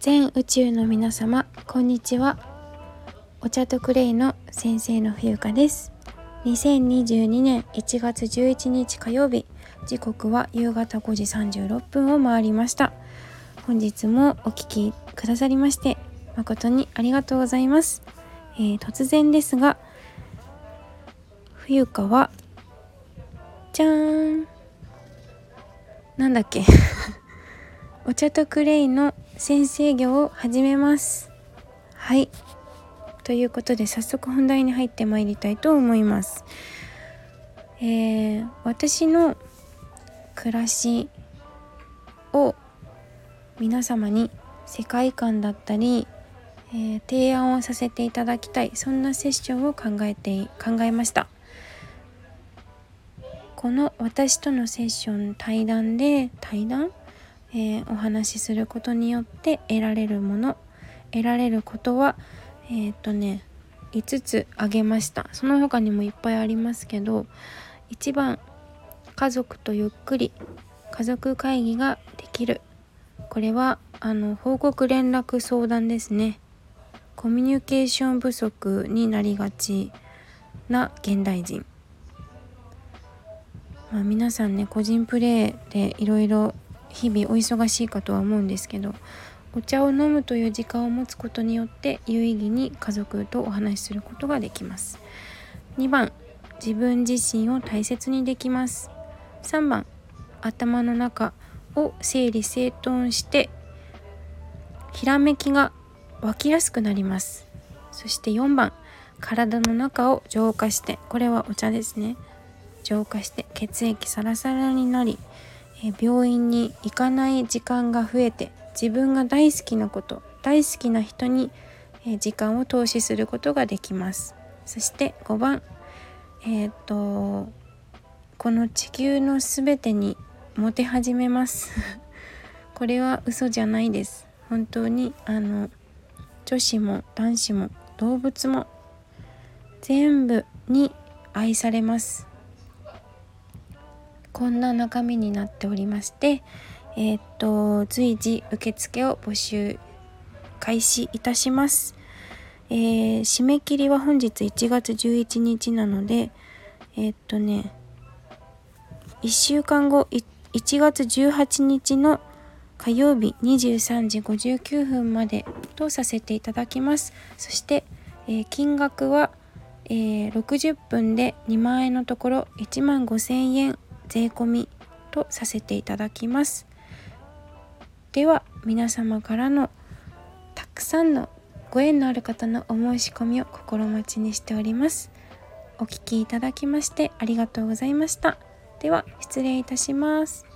全宇宙の皆様こんにちは。お茶とクレイの先生の冬香です。2022年1月11日火曜日時刻は夕方5時36分を回りました。本日もお聞きくださりまして誠にありがとうございます、えー、突然ですが冬香はじゃーん。なんだっけ。お茶とクレイの先生業を始めます。はい。ということで早速本題に入ってまいりたいと思います。えー、私の暮らしを皆様に世界観だったり、えー、提案をさせていただきたい。そんなセッションを考えて考えました。この私とのセッション対談で対談？えー、お話しすることによって得られるもの得られることはえっ、とね5つ挙げました。その他にもいっぱいありますけど1番家族とゆっくり家族会議ができる。これはあの報告連絡相談ですね。コミュニケーション不足になりがちな現代人。まあ、皆さんね個人プレーでいろいろ日々お忙しいかとは思うんですけどお茶を飲むという時間を持つことによって有意義に家族とお話しすることができます。2番自分自身を大切にできます。3番頭の中を整理整頓してひらめきが湧きやすくなります。そして4番体の中を浄化してこれはお茶ですね。浄化して血液サラサラになり病院に行かない時間が増えて自分が大好きなこと大好きな人に、時間を投資することができます。そして5番えっ、とこの地球の全てにモテ始めます。これは嘘じゃないです。本当にあの女子も男子も動物も全部に愛されます。こんな中身になっておりましてえー、っと随時受付を募集開始いたします、えー、締め切りは本日1月11日なのでえー、っとね1週間後1月18日の火曜日23時59分までとさせていただきます。そして、え、金額は、えー、60分で2万円のところ1万5000円。税込とさせていただきます。では皆様からのたくさんのご縁のある方のお申し込みを心待ちにしております。お聴きいただきましてありがとうございました。では失礼いたします。